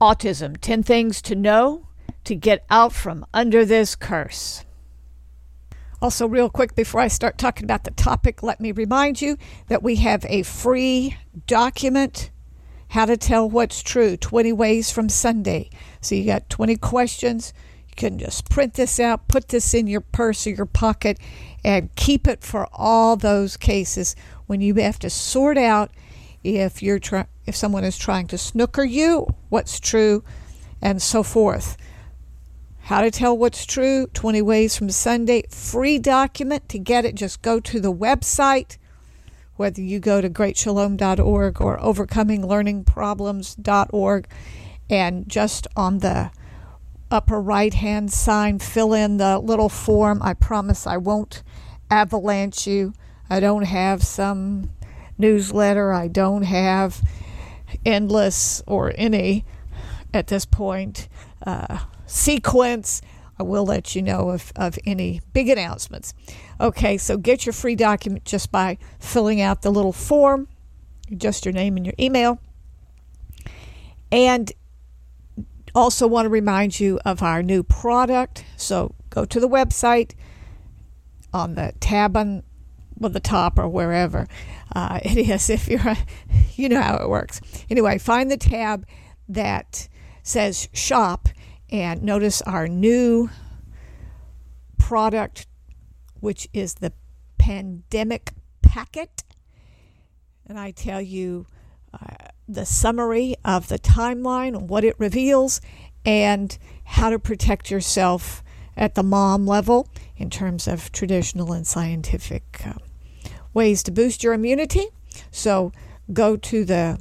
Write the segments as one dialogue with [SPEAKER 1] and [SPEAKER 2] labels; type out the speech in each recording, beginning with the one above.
[SPEAKER 1] Autism 10 Things to Know to Get Out from Under This Curse. Also, real quick before I start talking about the topic, let me remind you that we have a free document how to tell what's true 20 ways from Sunday. So, you got 20 questions. You can just print this out, put this in your purse or your pocket, and keep it for all those cases when you have to sort out if you're try- if someone is trying to snooker you, what's true, and so forth. How to tell what's true, 20 ways from Sunday, free document to get it. Just go to the website, whether you go to greatshalom.org or overcominglearningproblems.org, and just on the upper right hand sign, fill in the little form. I promise I won't avalanche you. I don't have some newsletter. I don't have endless or any at this point. Uh, sequence. I will let you know of, of any big announcements. Okay, so get your free document just by filling out the little form, just your name and your email. And also want to remind you of our new product. So go to the website on the tab on well, the top or wherever uh, it is. If you're, a, you know how it works. Anyway, find the tab that says shop and notice our new product, which is the pandemic packet. And I tell you uh, the summary of the timeline, what it reveals, and how to protect yourself at the mom level in terms of traditional and scientific uh, ways to boost your immunity. So go to the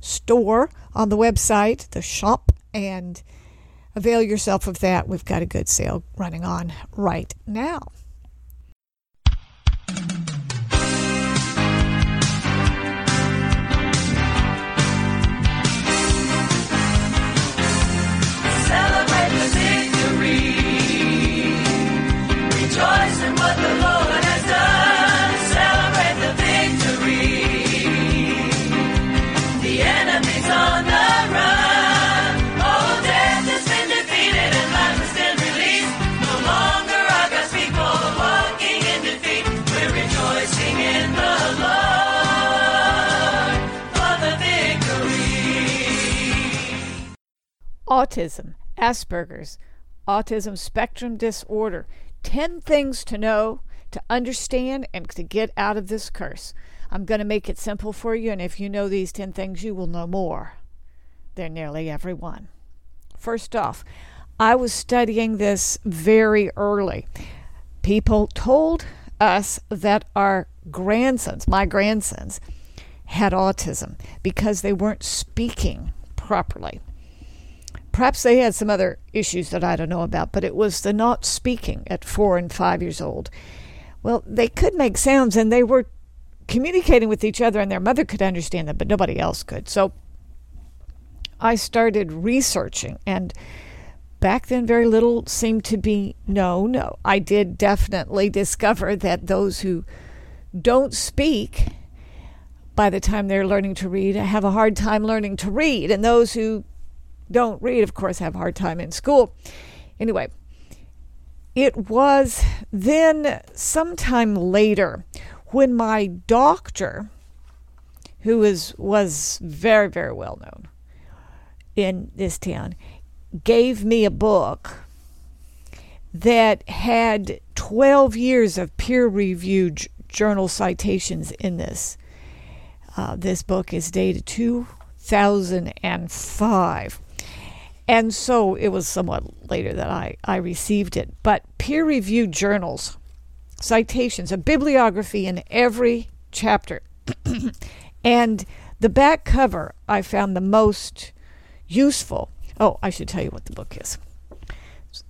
[SPEAKER 1] store on the website, the shop, and avail yourself of that. We've got a good sale running on right now. Autism, Asperger's, autism spectrum disorder. 10 things to know, to understand, and to get out of this curse. I'm going to make it simple for you, and if you know these 10 things, you will know more. They're nearly every one. First off, I was studying this very early. People told us that our grandsons, my grandsons, had autism because they weren't speaking properly. Perhaps they had some other issues that I don't know about, but it was the not speaking at four and five years old. Well, they could make sounds and they were communicating with each other, and their mother could understand them, but nobody else could. So I started researching, and back then, very little seemed to be known. I did definitely discover that those who don't speak by the time they're learning to read have a hard time learning to read, and those who don't read, of course, have a hard time in school. Anyway, it was then sometime later when my doctor, who was, was very, very well known in this town, gave me a book that had 12 years of peer reviewed journal citations in this. Uh, this book is dated 2005. And so it was somewhat later that I, I received it. But peer reviewed journals, citations, a bibliography in every chapter. and the back cover I found the most useful. Oh, I should tell you what the book is.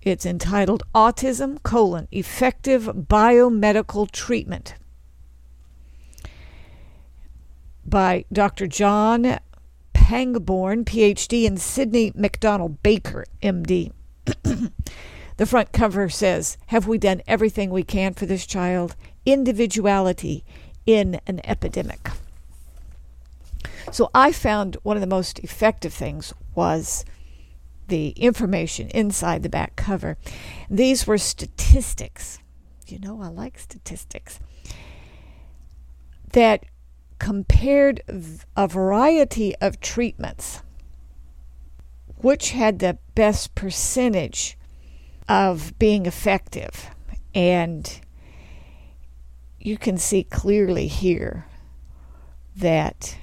[SPEAKER 1] It's entitled Autism colon Effective Biomedical Treatment by Dr. Jon Pangborn, PhD, and Sidney MacDonald Baker, MD. the front cover says, Have we done everything we can for this child? Individuality in an epidemic. So I found one of the most effective things was the information inside the back cover. These were statistics. You know, I like statistics. That compared a variety of treatments, which had the best percentage of being effective. And you can see clearly here that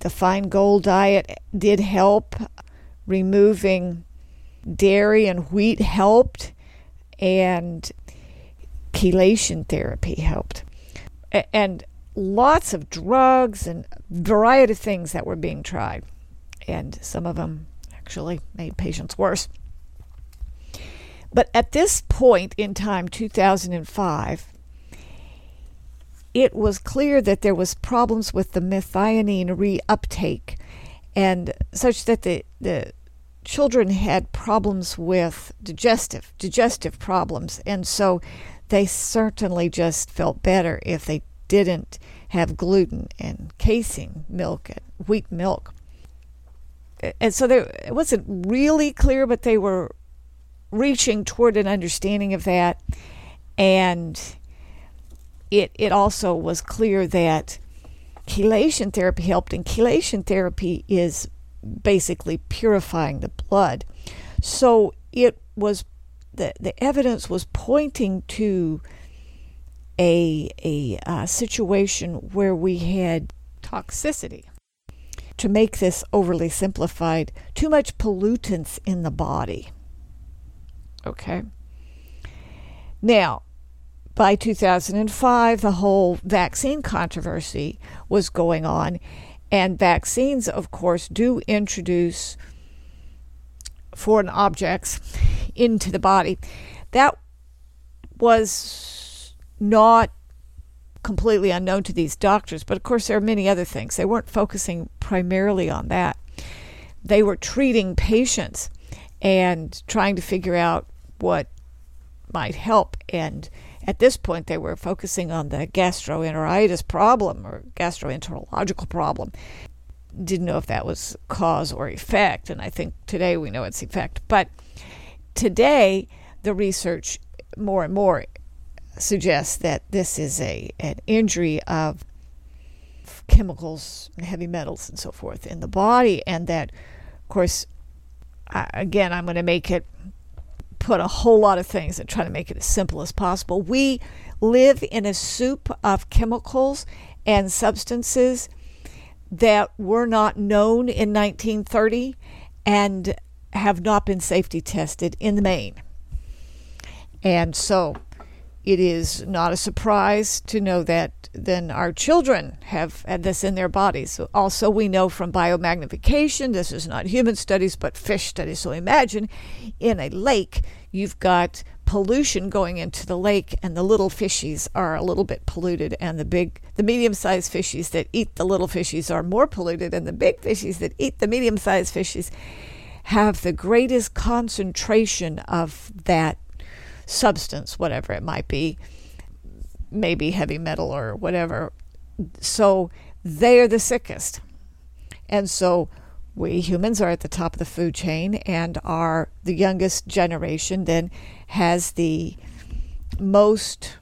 [SPEAKER 1] the Feingold diet did help. Removing dairy and wheat helped, and chelation therapy helped. And lots of drugs and variety of things that were being tried. And some of them actually made patients worse. But at this point in time, 2005, it was clear that there was problems with the methionine reuptake and such that the, the children had problems with digestive digestive problems and so they certainly just felt better if they didn't have gluten and casein milk and wheat milk and so there, it wasn't really clear but they were reaching toward an understanding of that and it, it also was clear that chelation therapy helped, and chelation therapy is basically purifying the blood. So it was the, the evidence was pointing to a, a uh, situation where we had toxicity. To make this overly simplified, too much pollutants in the body. Okay. Now, by 2005, the whole vaccine controversy was going on. And vaccines, of course, do introduce foreign objects into the body. That was not completely unknown to these doctors, but of course, there are many other things. They weren't focusing primarily on that. They were treating patients and trying to figure out what might help. And at this point, they were focusing on the gastroenteritis problem or gastroenterological problem. Didn't know if that was cause or effect, and I think today we know it's effect. But today, the research more and more suggests that this is a an injury of chemicals, heavy metals, and so forth in the body, and that, of course, again, I'm going to make it put a whole lot of things and try to make it as simple as possible. We live in a soup of chemicals and substances that were not known in 1930 and have not been safety tested in the main. And so it is not a surprise to know that then our children have had this in their bodies. Also, we know from biomagnification, this is not human studies, but fish studies. So imagine in a lake, you've got pollution going into the lake and the little fishies are a little bit polluted and the big the medium-sized fishies that eat the little fishies are more polluted and the big fishies that eat the medium-sized fishies have the greatest concentration of that substance whatever it might be maybe heavy metal or whatever. So they are the sickest. And so we humans are at the top of the food chain, and are the youngest generation then has the most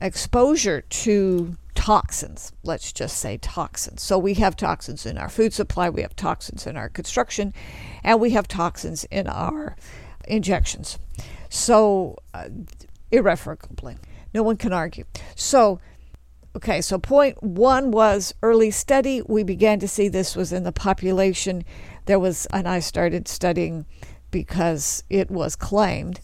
[SPEAKER 1] exposure to toxins. Let's just say toxins. So we have toxins in our food supply, we have toxins in our construction, and we have toxins in our injections. So uh. No one can argue. So, okay, so point one was early study. We began to see this was in the population. There was, and I started studying because it was claimed.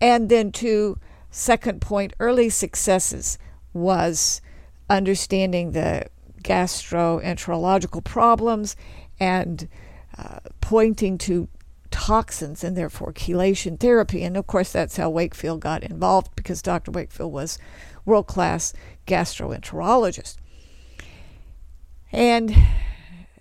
[SPEAKER 1] And then two, second point, early successes was understanding the gastroenterological problems and uh, pointing to toxins and therefore chelation therapy. And of course, that's how Wakefield got involved because Dr. Wakefield was world class gastroenterologist and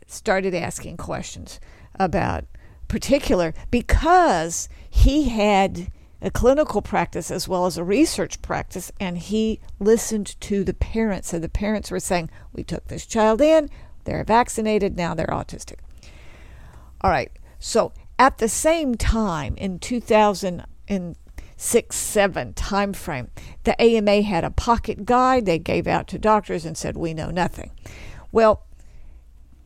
[SPEAKER 1] started asking questions about particular because he had a clinical practice as well as a research practice and he listened to the parents and the parents were saying we took this child in they're vaccinated now they're autistic All right. So at the same time in 2006 7 time frame, the AMA had a pocket guide they gave out to doctors and said, We know nothing. Well,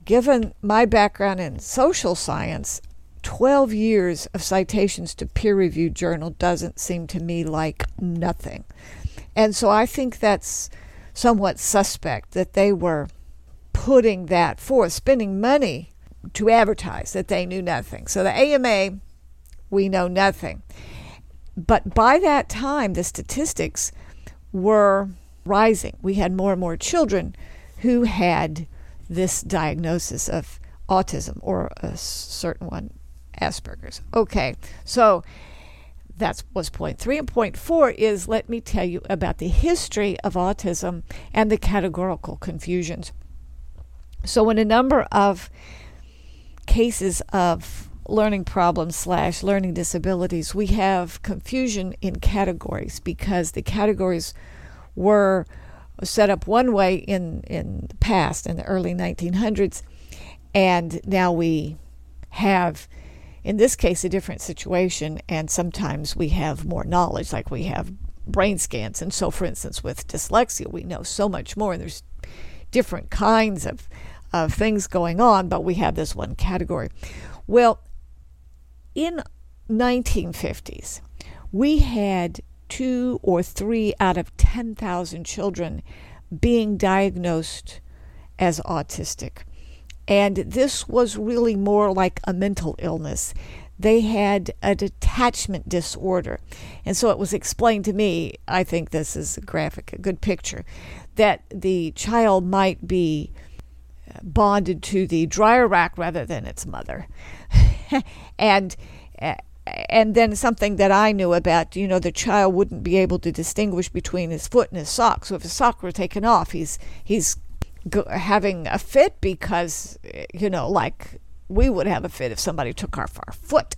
[SPEAKER 1] given my background in social science, 12 years of citations to peer reviewed journal doesn't seem to me like nothing. And so I think that's somewhat suspect that they were putting that forth, spending money to advertise that they knew nothing. So the AMA, we know nothing. But by that time, the statistics were rising. We had more and more children who had this diagnosis of autism or a certain one, Asperger's. Okay, so that was point three. And point four is let me tell you about the history of autism and the categorical confusions. So, in a number of cases of learning problems slash learning disabilities, we have confusion in categories because the categories were set up one way in, in the past, in the early 1900s, and now we have, in this case, a different situation, and sometimes we have more knowledge, like we have brain scans. And so, for instance, with dyslexia, we know so much more, and there's different kinds of of things going on, but we have this one category. Well, in 1950s, we had two or three out of 10,000 children being diagnosed as autistic. And this was really more like a mental illness. They had a detachment disorder. And so it was explained to me, I think this is a graphic, a good picture, that the child might be bonded to the dryer rack rather than its mother. and and then something that I knew about, you know, the child wouldn't be able to distinguish between his foot and his sock. So if his sock were taken off, he's he's having a fit because, you know, like we would have a fit if somebody took off our foot.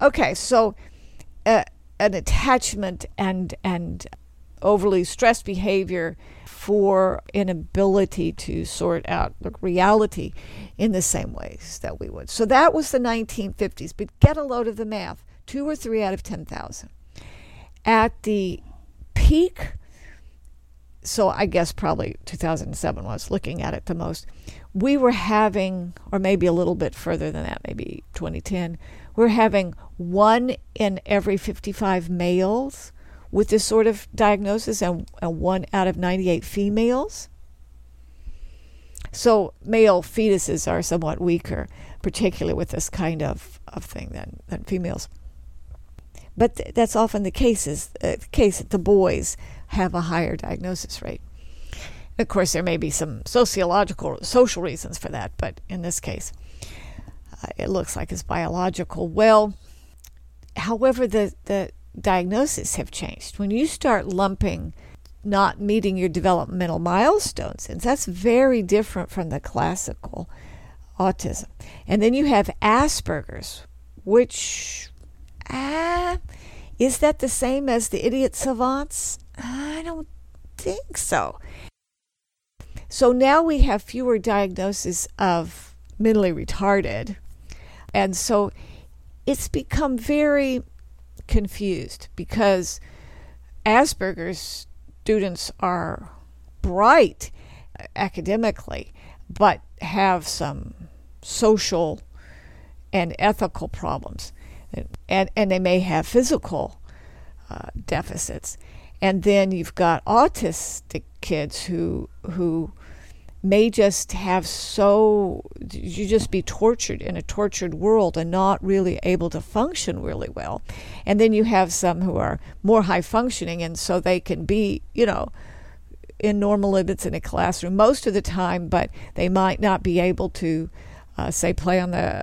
[SPEAKER 1] Okay, so uh, an attachment and and overly stressed behavior for an ability to sort out the reality in the same ways that we would. So that was the 1950s. But get a load of the math two or three out of 10,000. At the peak, so I guess probably 2007 was looking at it the most, we were having, or maybe a little bit further than that, maybe 2010, we're having one in every 55 males with this sort of diagnosis and, and one out of 98 females. So male fetuses are somewhat weaker, particularly with this kind of, of thing than, than females. But th- that's often the case, is, uh, the case that the boys have a higher diagnosis rate. Of course, there may be some sociological, social reasons for that, but in this case, uh, it looks like it's biological. Well, however, the, the diagnoses have changed. When you start lumping not meeting your developmental milestones, and that's very different from the classical autism. And then you have Asperger's, which ah, is that the same as the idiot savants? I don't think so. So now we have fewer diagnoses of mentally retarded. And so it's become very confused because Asperger's students are bright academically, but have some social and ethical problems. And, and they may have physical uh, deficits. And then you've got autistic kids who, who may just have so you just be tortured in a tortured world and not really able to function really well. And then you have some who are more high functioning and so they can be you know in normal limits in a classroom most of the time but they might not be able to uh, say play on the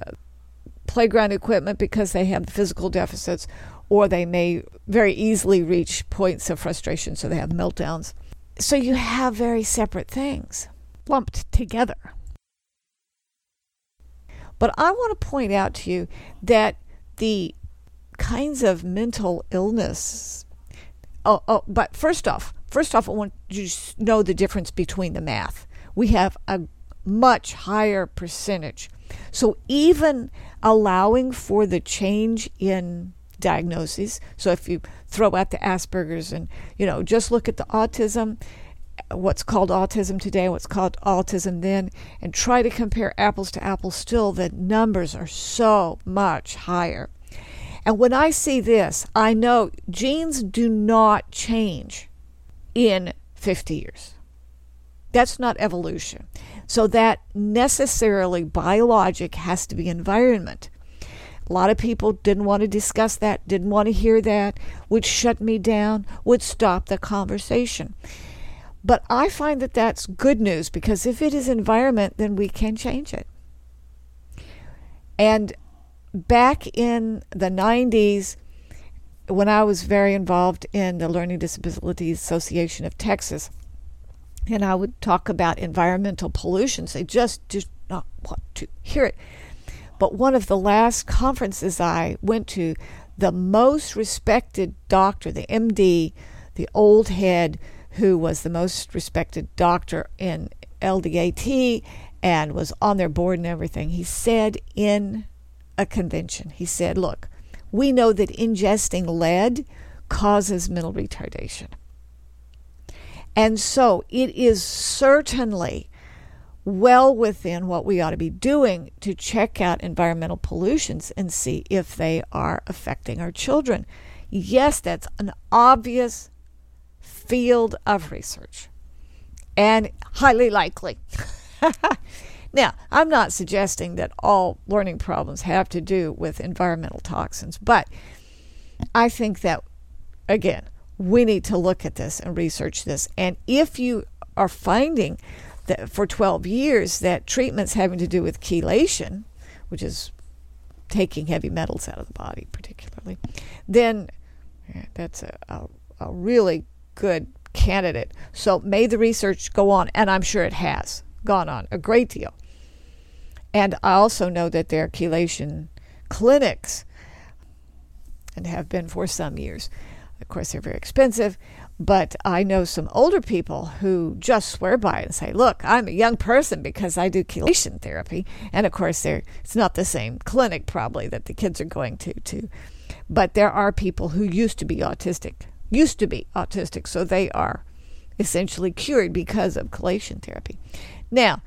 [SPEAKER 1] playground equipment because they have physical deficits or they may very easily reach points of frustration so they have meltdowns. So you have very separate things lumped together. But I want to point out to you that the kinds of mental illness. Oh, oh, but first off, first off, I want you to know the difference between the math. We have a much higher percentage So even allowing for the change in diagnoses. So if you throw out the Asperger's and you know just look at the autism, what's called autism today, what's called autism then, and try to compare apples to apples. Still, the numbers are so much higher. And when I see this, I know genes do not change in 50 years. That's not evolution. So that necessarily biologic has to be environment. A lot of people didn't want to discuss that, didn't want to hear that, would shut me down, would stop the conversation. But I find that that's good news because if it is environment, then we can change it. And back in the 90s, when I was very involved in the Learning Disabilities Association of Texas, and I would talk about environmental pollution, they just did not want to hear it. But one of the last conferences I went to, the most respected doctor, the MD, the old head, who was the most respected doctor in LDAT and was on their board and everything, he said in a convention, he said, Look, we know that ingesting lead causes mental retardation. And so it is certainly well within what we ought to be doing to check out environmental pollutions and see if they are affecting our children. Yes, that's an obvious field of research and highly likely. now, I'm not suggesting that all learning problems have to do with environmental toxins, but I think that, again, we need to look at this and research this. And if you are finding that for 12 years that treatments having to do with chelation, which is taking heavy metals out of the body, particularly, then that's a, a, a really good candidate. So may the research go on, and I'm sure it has gone on a great deal. And I also know that there are chelation clinics and have been for some years. Of course, they're very expensive, but I know some older people who just swear by it and say, "Look, I'm a young person because I do chelation therapy." And of course, it's not the same clinic probably that the kids are going to. To, but there are people who used to be autistic used to be autistic, so they are essentially cured because of chelation therapy. Now,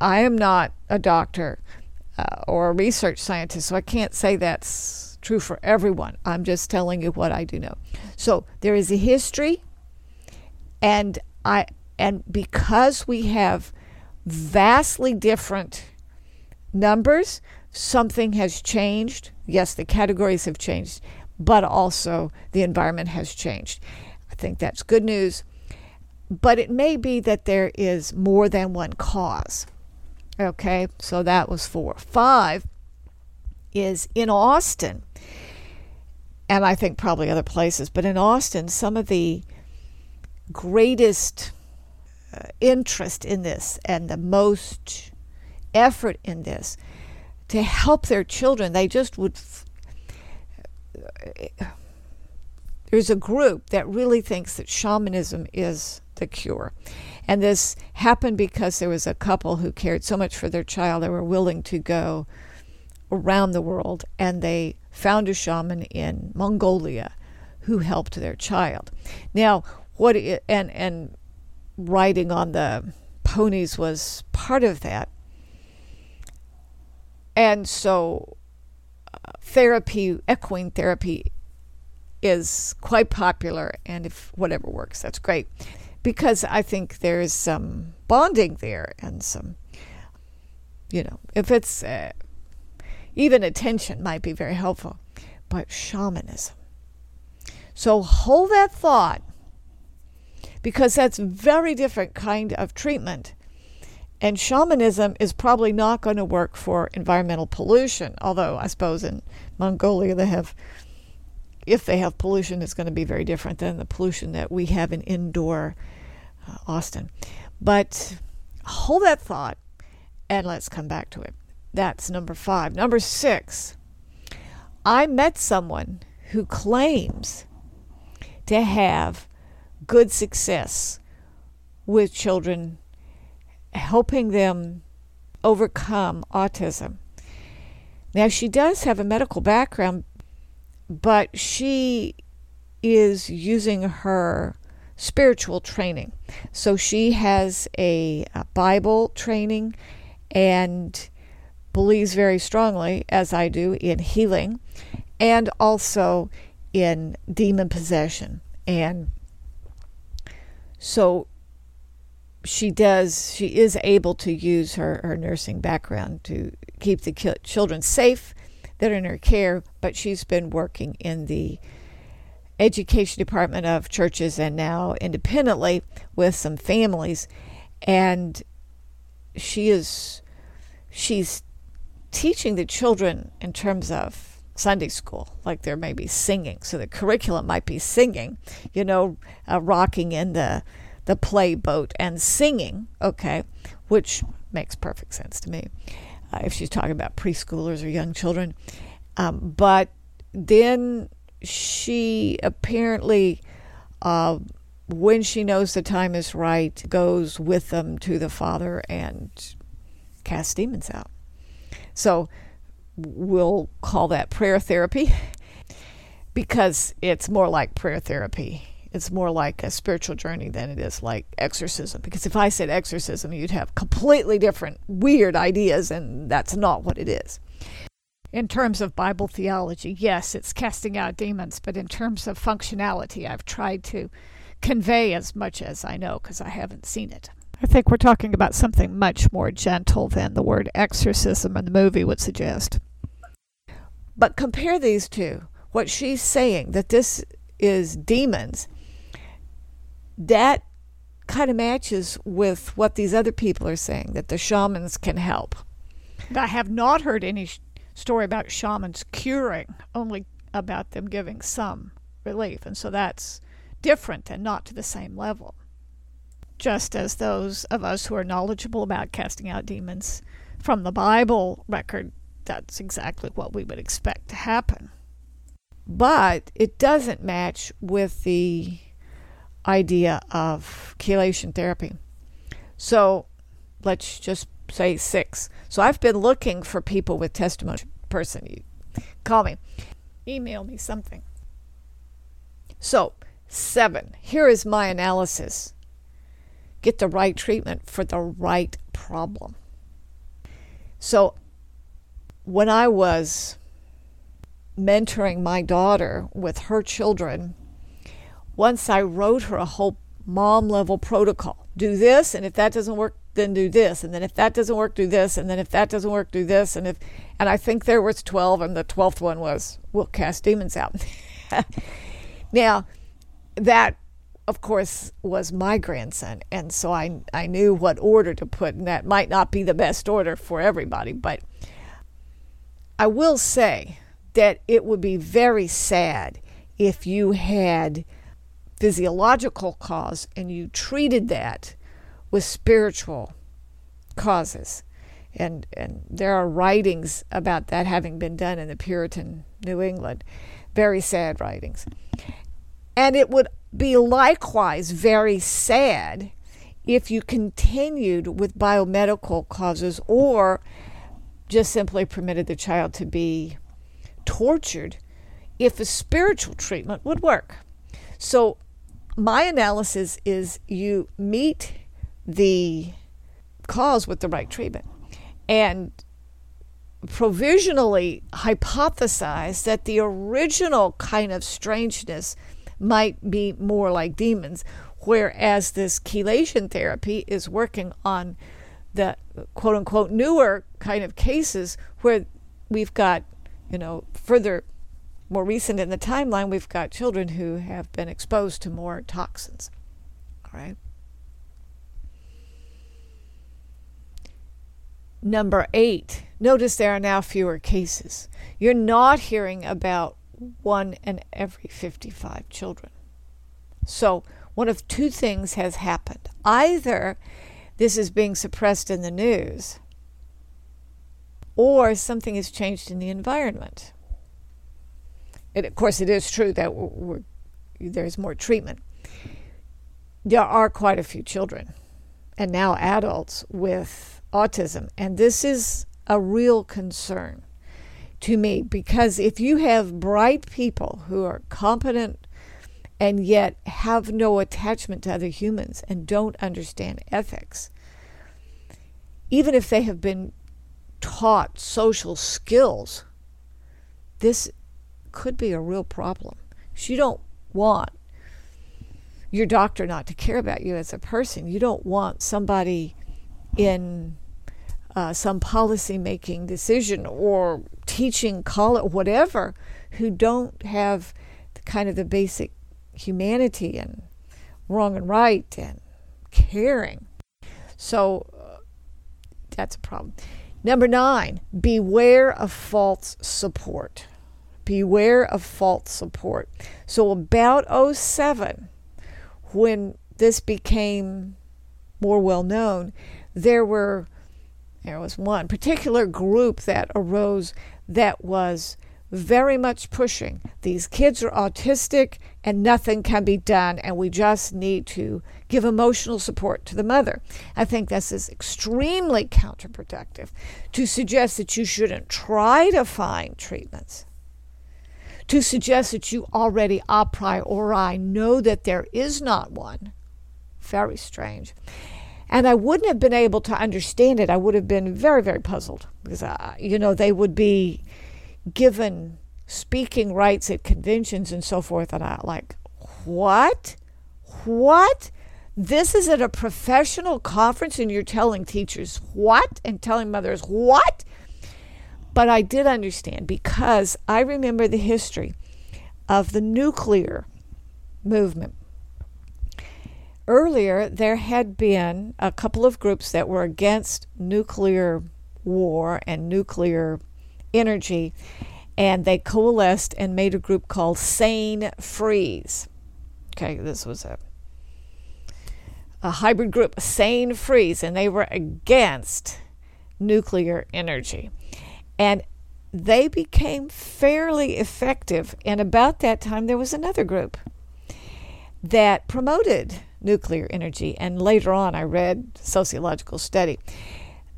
[SPEAKER 1] I am not a doctor uh, or a research scientist, so I can't say that's true for everyone. I'm just telling you what I do know. So there is a history, and I and because we have vastly different numbers, something has changed. Yes, the categories have changed but also the environment has changed. I think that's good news. But it may be that there is more than one cause. Okay, so that was four. Five is in Austin, and I think probably other places, but in Austin, some of the greatest uh, interest in this and the most effort in this to help their children, they just would there's a group that really thinks that shamanism is the cure. And this happened because there was a couple who cared so much for their child they were willing to go around the world and they found a shaman in Mongolia who helped their child. Now, what and and riding on the ponies was part of that. And so therapy, equine therapy, is quite popular, and if whatever works, that's great. Because I think there's some bonding there and some, you know, if it's uh, even attention might be very helpful. But shamanism. So hold that thought because that's very different kind of treatment and shamanism is probably not going to work for environmental pollution, although I suppose in Mongolia they have, if they have pollution, it's going to be very different than the pollution that we have in indoor uh, Austin. But hold that thought and let's come back to it. That's number five. Number six, I met someone who claims to have good success with children helping them overcome autism. Now, she does have a medical background, but she is using her spiritual training. So she has a, a, Bible training and believes very strongly, as I do, in healing and also in demon possession. And so she does, she is able to use her, her nursing background to keep the children safe that are in her care, but she's been working in the education department of churches and now independently with some families and she is she's teaching the children in terms of Sunday school, like there may be singing. So the curriculum might be singing, you know, uh, rocking in the the play boat and singing, okay, which makes perfect sense to me uh, if she's talking about preschoolers or young children. Um, but then she apparently, uh, when she knows the time is right, goes with them to the Father and casts demons out. So we'll call that prayer therapy because it's more like prayer therapy. It's more like a spiritual journey than it is like exorcism. Because if I said exorcism, you'd have completely different, weird ideas, and that's not what it is. In terms of Bible theology, yes, it's casting out demons, but in terms of functionality, I've tried to convey as much as I know because I haven't seen it. I think we're talking about something much more gentle than the word exorcism in the movie would suggest. But compare these two. What she's saying, that this is demons, that kind of matches with what these other people are saying, that the shamans can help. I have not heard any sh- story about shamans curing, only about them giving some relief. And so that's different and not to the same level just as those of us who are knowledgeable about casting out demons from the Bible record, that's exactly what we would expect to happen. But it doesn't match with the idea of chelation therapy. So let's just say six. So I've been looking for people with testimony. Person, you call me, email me something. So, seven. Here is my analysis get the right treatment for the right problem. So when I was mentoring my daughter with her children, once I wrote her a whole mom level protocol do this, and if that doesn't work, then do this, and then if that doesn't work, do this, and then if that doesn't work, do this, and if, and I think there was 12, and the 12th one was, we'll cast demons out. now, that of course, was my grandson. And so I, I knew what order to put, and that might not be the best order for everybody. But I will say that it would be very sad if you had physiological cause and you treated that with spiritual causes. And, and there are writings about that having been done in the Puritan New England, very sad writings. And it would be likewise very sad if you continued with biomedical causes or just simply permitted the child to be tortured if a spiritual treatment would work. So, my analysis is you meet the cause with the right treatment and provisionally hypothesize that the original kind of strangeness might be more like demons, whereas this chelation therapy is working on the quote unquote newer kind of cases where we've got, you know, further more recent in the timeline, we've got children who have been exposed to more toxins. All right. Number eight, notice there are now fewer cases. You're not hearing about one in every 55 children. So, one of two things has happened. Either this is being suppressed in the news, or something has changed in the environment. And of course, it is true that there's more treatment. There are quite a few children, and now adults, with autism. And this is a real concern to me because if you have bright people who are competent and yet have no attachment to other humans and don't understand ethics, even if they have been taught social skills, this could be a real problem. You don't want your doctor not to care about you as a person. You don't want somebody in uh, some policy making decision or teaching, call it whatever, who don't have the kind of the basic humanity and wrong and right and caring. So uh, that's a problem. Number nine, beware of false support. Beware of false support. So, about 07, when this became more well known, there were there was one particular group that arose that was very much pushing. These kids are autistic and nothing can be done and we just need to give emotional support to the mother. I think this is extremely counterproductive to suggest that you shouldn't try to find treatments to suggest that you already a priori know that there is not one very strange and I wouldn't have been able to understand it. I would have been very, very puzzled because, uh, you know, they would be given speaking rights at conventions and so forth. And I like, what? What? This is at a professional conference and you're telling teachers what and telling mothers what? But I did understand because I remember the history of the nuclear movement earlier there had been a couple of groups that were against nuclear war and nuclear energy, and they coalesced and made a group called Sane Freeze. Okay, this was a a hybrid group, Sane Freeze, and they were against nuclear energy. And they became fairly effective. And about that time, there was another group that promoted nuclear energy. And later on, I read sociological study.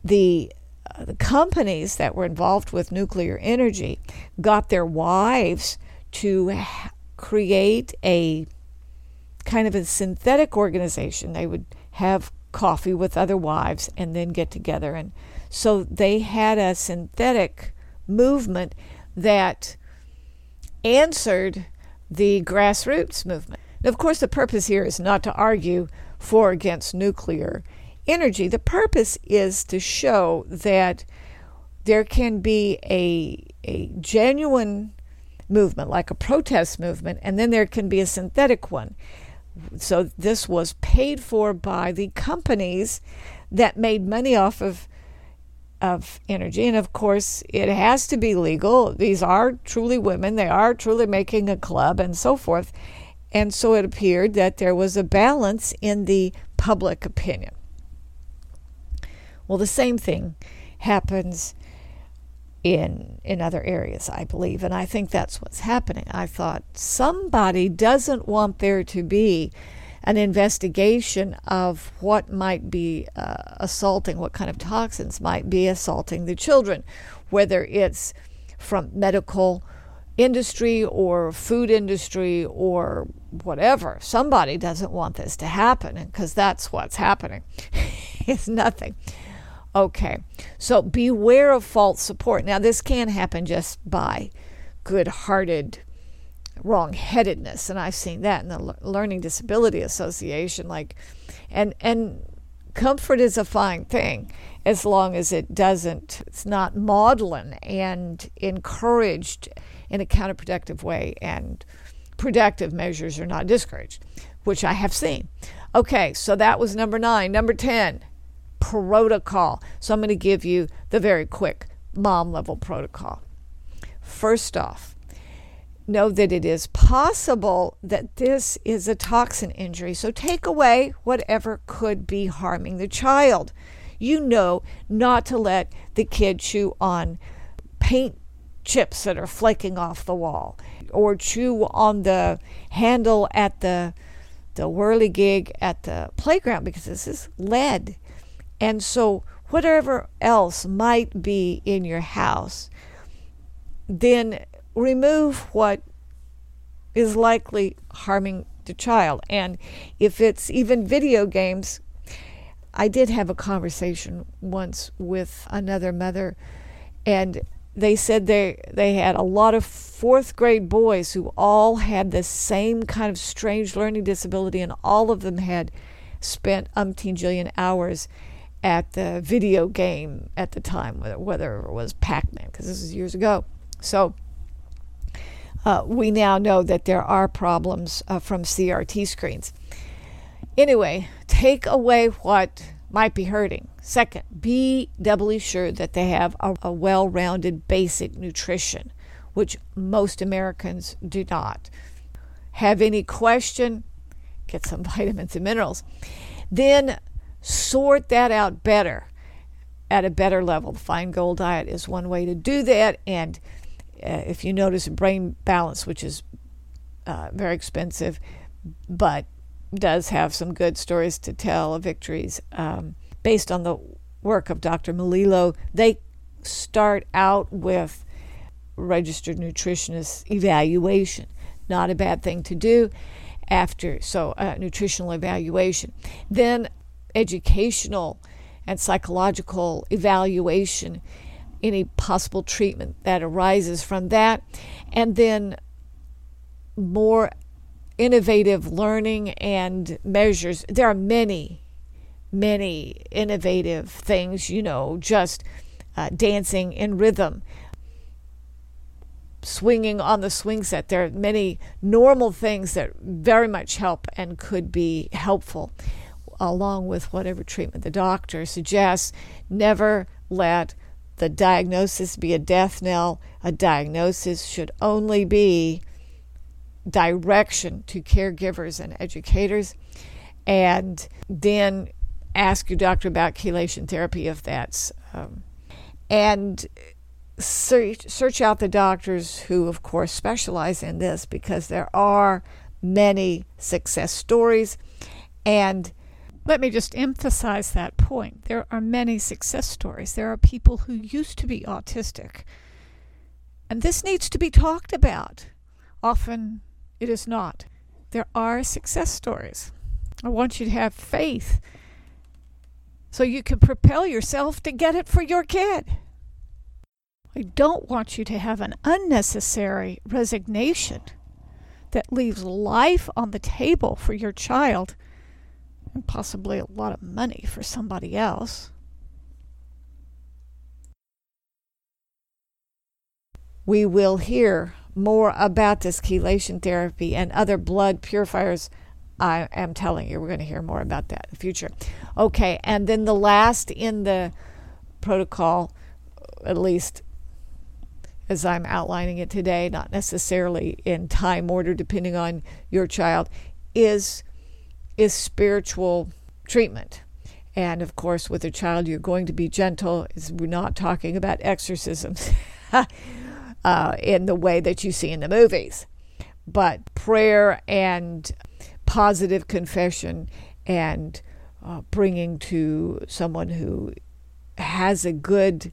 [SPEAKER 1] The, uh, the companies that were involved with nuclear energy got their wives to ha- create a kind of a synthetic organization. They would have coffee with other wives and then get together. And so they had a synthetic movement that answered the grassroots movement. Now, of course, the purpose here is not to argue for or against nuclear energy. The purpose is to show that there can be a, a genuine movement, like a protest movement, and then there can be a synthetic one. So this was paid for by the companies that made money off of of energy. And of course, it has to be legal. These are truly women, they are truly making a club and so forth. And so it appeared that there was a balance in the public opinion. Well, the same thing happens in in other areas, I believe, and I think that's what's happening. I thought somebody doesn't want there to be an investigation of what might be uh, assaulting, what kind of toxins might be assaulting the children, whether it's from medical industry or food industry or whatever. Somebody doesn't want this to happen because that's what's happening. it's nothing. Okay, so beware of false support. Now, this can happen just by good hearted wrong-headedness and i've seen that in the learning disability association like and and comfort is a fine thing as long as it doesn't it's not maudlin and encouraged in a counterproductive way, and productive measures are not discouraged, which I have seen. Okay, so that was number nine. Number 10, protocol. So I'm going to give you the very quick mom level protocol. First off, know that it is possible that this is a toxin injury. So take away whatever could be harming the child. You know not to let the kid chew on paint chips that are flaking off the wall or chew on the handle at the the whirligig at the playground because this is lead. And so whatever else might be in your house, then remove what is likely harming the child. And if it's even video games, I did have a conversation once with another mother, and they said they they had a lot of fourth grade boys who all had the same kind of strange learning disability, and all of them had spent umpteen jillion hours at the video game at the time, whether, whether it was Pac-Man, because this was years ago. So uh, we now know that there are problems uh, from CRT screens. Anyway, take away what might be hurting. Second, be doubly sure that they have a, a well rounded basic nutrition, which most Americans do not. Have any question? Get some vitamins and minerals. Then sort that out better at a better level. The Feingold diet is one way to do that. And uh, if you notice brain balance, which is uh, very expensive, but does have some good stories to tell of victories um, based on the work of Dr. Melillo. They start out with registered nutritionist evaluation. Not a bad thing to do after so uh, nutritional evaluation. Then educational and psychological evaluation any possible treatment that arises from that, and then more innovative learning and measures. There are many, many innovative things, you know, just uh, dancing in rhythm, swinging on the swing set. There are many normal things that very much help and could be helpful, along with whatever treatment the doctor suggests. Never let the diagnosis be a death knell. A diagnosis should only be direction to caregivers and educators. And then ask your doctor about chelation therapy if that's. Um, and search, search out the doctors who, of course, specialize in this because there are many success stories. And let me just emphasize that point. There are many success stories. There are people who used to be autistic. And this needs to be talked about. Often it is not. There are success stories. I want you to have faith so you can propel yourself to get it for your kid. I don't want you to have an unnecessary resignation that leaves life on the table for your child and possibly a lot of money for somebody else. We will hear more about this chelation therapy and other blood purifiers. I am telling you, we're going to hear more about that in the future. Okay, and then the last in the protocol, at least as I'm outlining it today, not necessarily in time order, depending on your child, is is spiritual treatment. And of course, with a child, you're going to be gentle. We're not talking about exorcisms uh, in the way that you see in the movies, but prayer and positive confession and uh, bringing to someone who has a good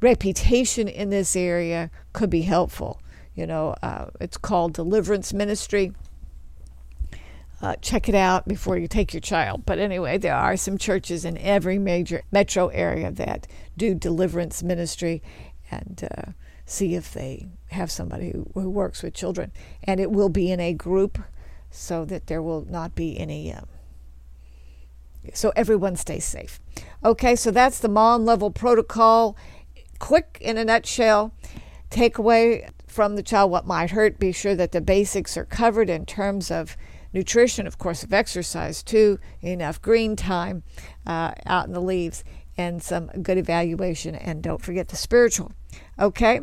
[SPEAKER 1] reputation in this area could be helpful. You know, uh, it's called deliverance ministry uh, check it out before you take your child. But anyway, there are some churches in every major metro area that do deliverance ministry and uh, see if they have somebody who, who, works with children. And it will be in a group so that there will not be any. Um, so everyone stays safe. Okay, so that's the mom level protocol. Quick in a nutshell. Take away from the child what might hurt. Be sure that the basics are covered in terms of nutrition, of course, of exercise too, enough green time uh, out in the leaves, and some good evaluation. And don't forget the spiritual. Okay?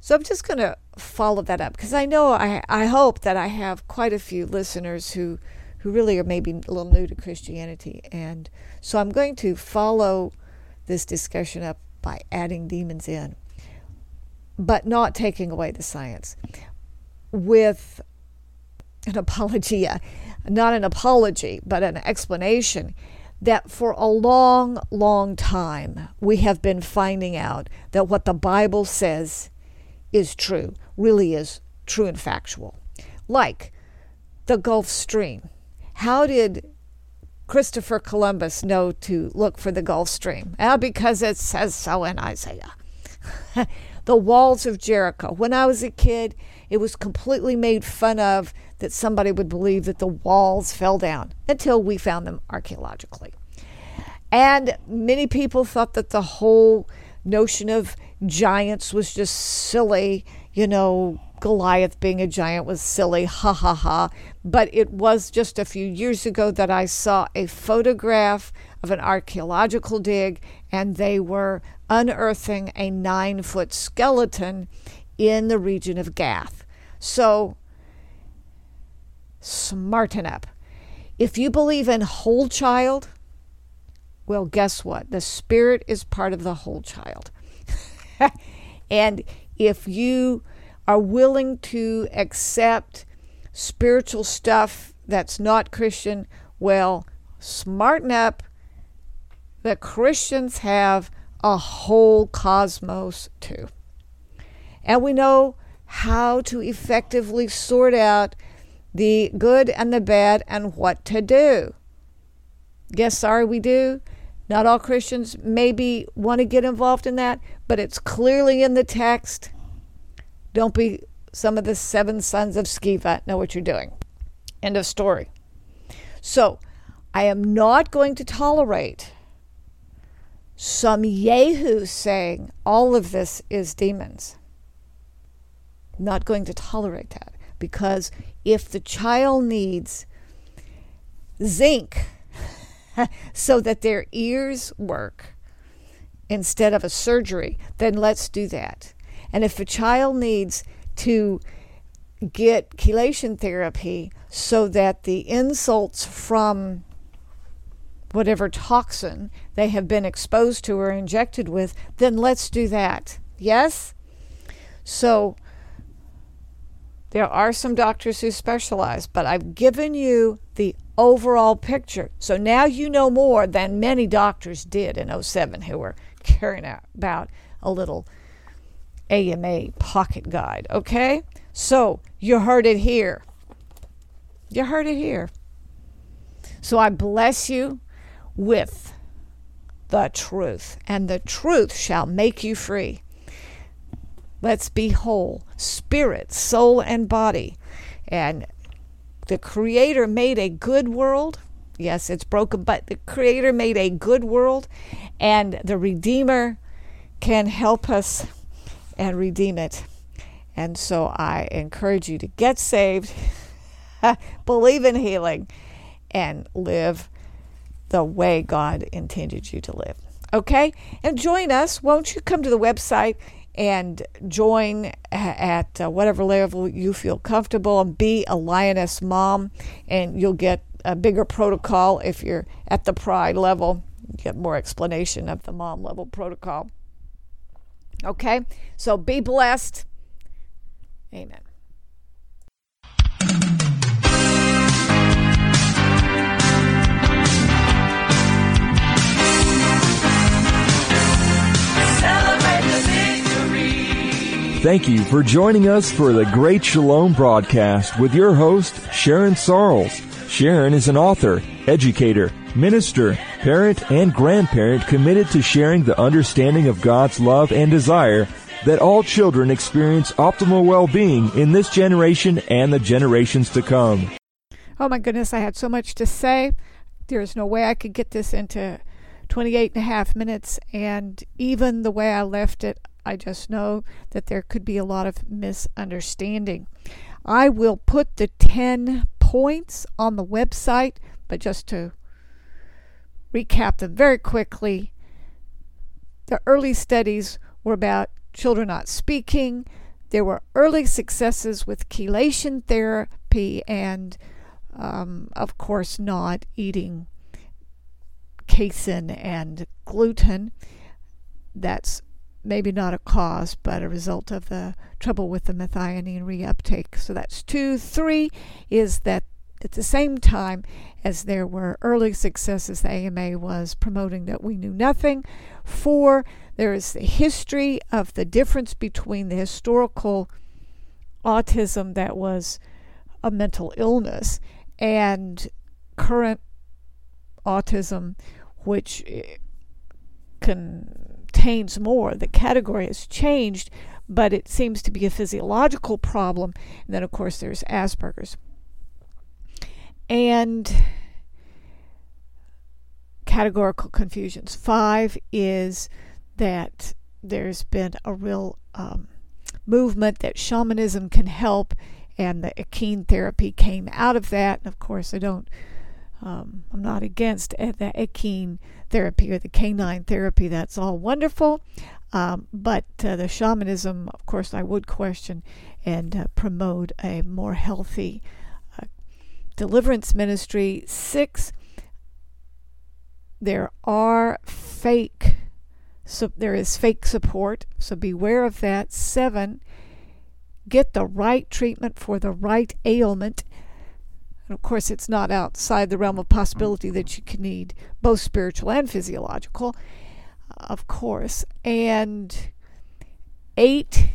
[SPEAKER 1] So I'm just going to follow that up because I know I, I hope that I have quite a few listeners who, who really are maybe a little new to Christianity. And so I'm going to follow this discussion up by adding demons in, but not taking away the science. With an apologia, uh, not an apology, but an explanation that for a long, long time we have been finding out that what the Bible says is true, really is true and factual. Like the Gulf Stream. How did Christopher Columbus know to look for the Gulf Stream? Well, because it says so in Isaiah. the walls of Jericho. When I was a kid, it was completely made fun of that somebody would believe that the walls fell down until we found them archaeologically. And many people thought that the whole notion of giants was just silly, you know, Goliath being a giant was silly, ha ha ha. But it was just a few years ago that I saw a photograph of an archaeological dig, and they were unearthing a nine foot skeleton in the region of Gath. So, smarten up. If you believe in whole child, well, guess what? The spirit is part of the whole child. and if you are willing to accept spiritual stuff that's not Christian, well, smarten up. The Christians have a whole cosmos too. And we know how to effectively sort out the good and the bad and what to do. Yes, sorry, we do. Not all Christians maybe want to get involved in that, but it's clearly in the text. Don't be some of the seven sons of Sceva. Know what you're doing. End of story. So, I am not going to tolerate some Yehus saying all of this is demons. Not going to tolerate that because if the child needs zinc so that their ears work instead of a surgery, then let's do that. And if a child needs to get chelation therapy so that the insults from whatever toxin they have been exposed to or injected with, then let's do that. Yes? So there are some doctors who specialize, but I've given you the overall picture. So now you know more than many doctors did in 07 who were carrying out about a little AMA pocket guide. Okay? So you heard it here. You heard it here. So I bless you with the truth, and the truth shall make you free. Let's be whole, spirit, soul, and body. And the Creator made a good world. Yes, it's broken, but the Creator made a good world, and the Redeemer can help us and redeem it. And so I encourage you to get saved, believe in healing, and live the way God intended you to live. Okay? And join us. Won't you come to the website and join at uh, whatever level you feel comfortable and be a lioness mom? And you'll get a bigger protocol if you're at the pride level. You get more explanation of the mom level protocol. Okay? So be blessed. Amen.
[SPEAKER 2] Thank you for joining us for the Great Shalom broadcast with your host, Sharon Sarles. Sharon is an author, educator, minister, parent, and grandparent committed to sharing the understanding of God's love and desire that all children experience optimal well-being in this generation and the generations to come.
[SPEAKER 1] Oh my goodness, I had so much to say. There's no way I could get this into 28 and a half minutes, and even the way I left it, I just know that there could be a lot of misunderstanding. I will put the 10 points on the website, but just to recap them very quickly, the early studies were about children not speaking. There were early successes with chelation therapy and, um, of course, not eating casein and gluten. That's maybe not a cause, but a result of the trouble with the methionine reuptake. So that's two. Three is that at the same time as there were early successes, the AMA was promoting that we knew nothing. Four, there is the history of the difference between the historical autism that was a mental illness and current autism, which eh, contains more. The category has changed, but it seems to be a physiological problem. And then, of course, there's Asperger's. And categorical confusions. Five is that there's been a real um, movement that shamanism can help, and the Equine therapy came out of that. And of course, I don't, um, I'm not against the Equine therapy or the canine therapy. That's all wonderful. Um, but uh, the shamanism, of course, I would question and uh, promote a more healthy uh, deliverance ministry. Six, there are fake so there is fake support, so beware of that. Seven, get the right treatment for the right ailment. And of course, it's not outside the realm of possibility that you can need both spiritual and physiological, uh, of course. And eight,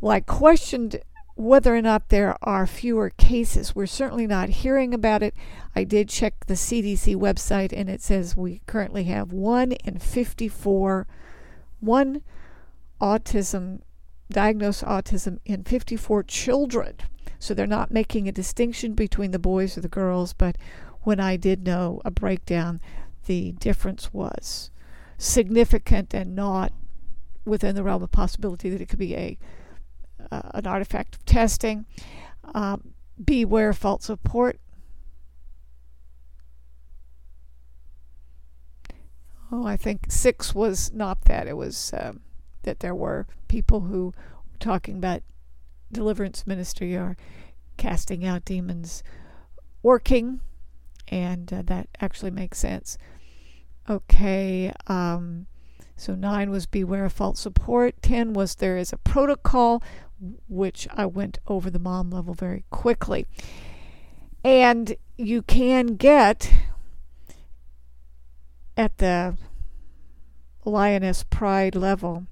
[SPEAKER 1] well, I questioned whether or not there are fewer cases. We're certainly not hearing about it. I did check the CDC website and it says we currently have 1 in 54 one autism, diagnosed autism in 54 children. So they're not making a distinction between the boys or the girls, but when I did know a breakdown, the difference was significant and not within the realm of possibility that it could be a uh, an artifact of testing. Um, beware false support. oh, I think six was not that. It was uh, that there were people who were talking about deliverance ministry are casting out demons working, and uh, that actually makes sense. Okay, um, so nine was beware of false support. Ten was there is a protocol, which I went over the mom level very quickly. And you can get at the lioness pride level,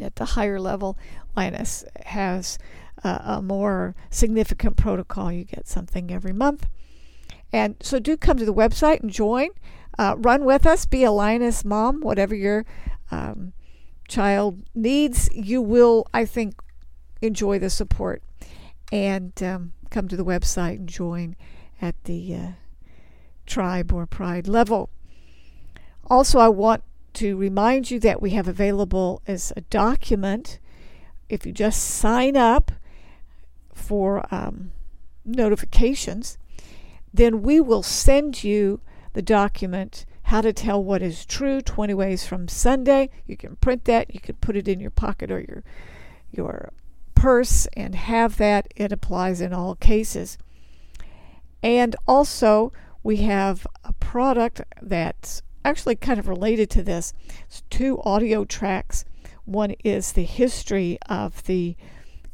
[SPEAKER 1] at the higher level, lioness has uh, a more significant protocol. You get something every month. And so do come to the website and join. Uh, run with us, be a lioness mom, whatever your um, child needs. You will, I think, enjoy the support. And um, come to the website and join at the uh, tribe or pride level. Also, I want to remind you that we have available as a document. If you just sign up for um, notifications, then we will send you the document how to tell what is true 20 ways from sunday. You can print that you can put it in your pocket or your your purse and have that. It applies in all cases. And also we have a product that's actually kind of related to this. It's two audio tracks. One is the history of the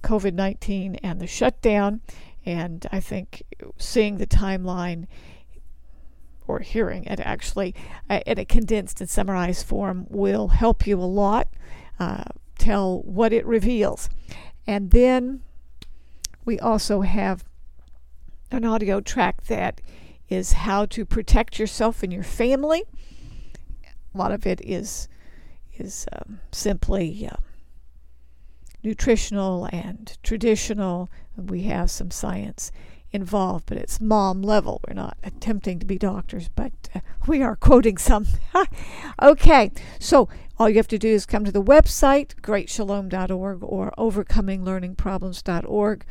[SPEAKER 1] COVID 19 and the shutdown. And I think seeing the timeline or hearing it actually uh, in a condensed and summarized form will help you a lot, uh, tell what it reveals. And then we also have an audio track that is how to protect yourself and your family a lot of it is is um, simply uh, nutritional and traditional. We have some science involved, but it's mom level. We're not attempting to be doctors, but uh, we are quoting some. okay, so all you have to do is come to the website, greatshalom.org or overcominglearningproblems.org,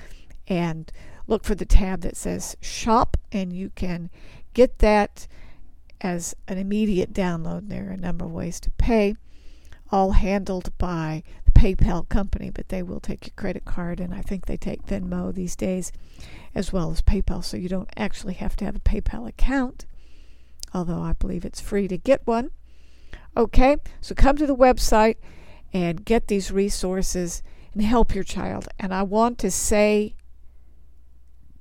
[SPEAKER 1] and look for the tab that says shop, and you can get that as an immediate download. There are a number of ways to pay, all handled by the PayPal company, but they will take your credit card, and I think they take Venmo these days as well as PayPal, so you don't actually have to have a PayPal account, although I believe it's free to get one. Okay, so come to the website and get these resources and help your child. And I want to say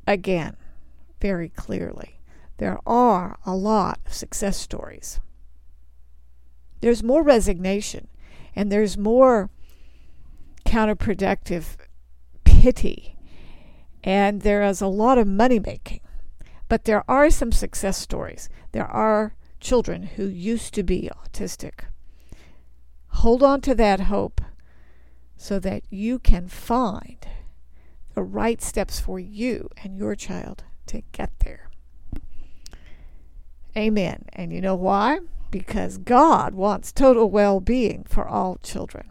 [SPEAKER 1] again, very clearly. There are a lot of success stories. There's more resignation and there's more counterproductive pity and there is a lot of money making. But there are some success stories. There are children who used to be autistic. Hold on to that hope so that you can find the right steps for you and your child to get there. Amen. And you know why? Because God wants total well being for all children.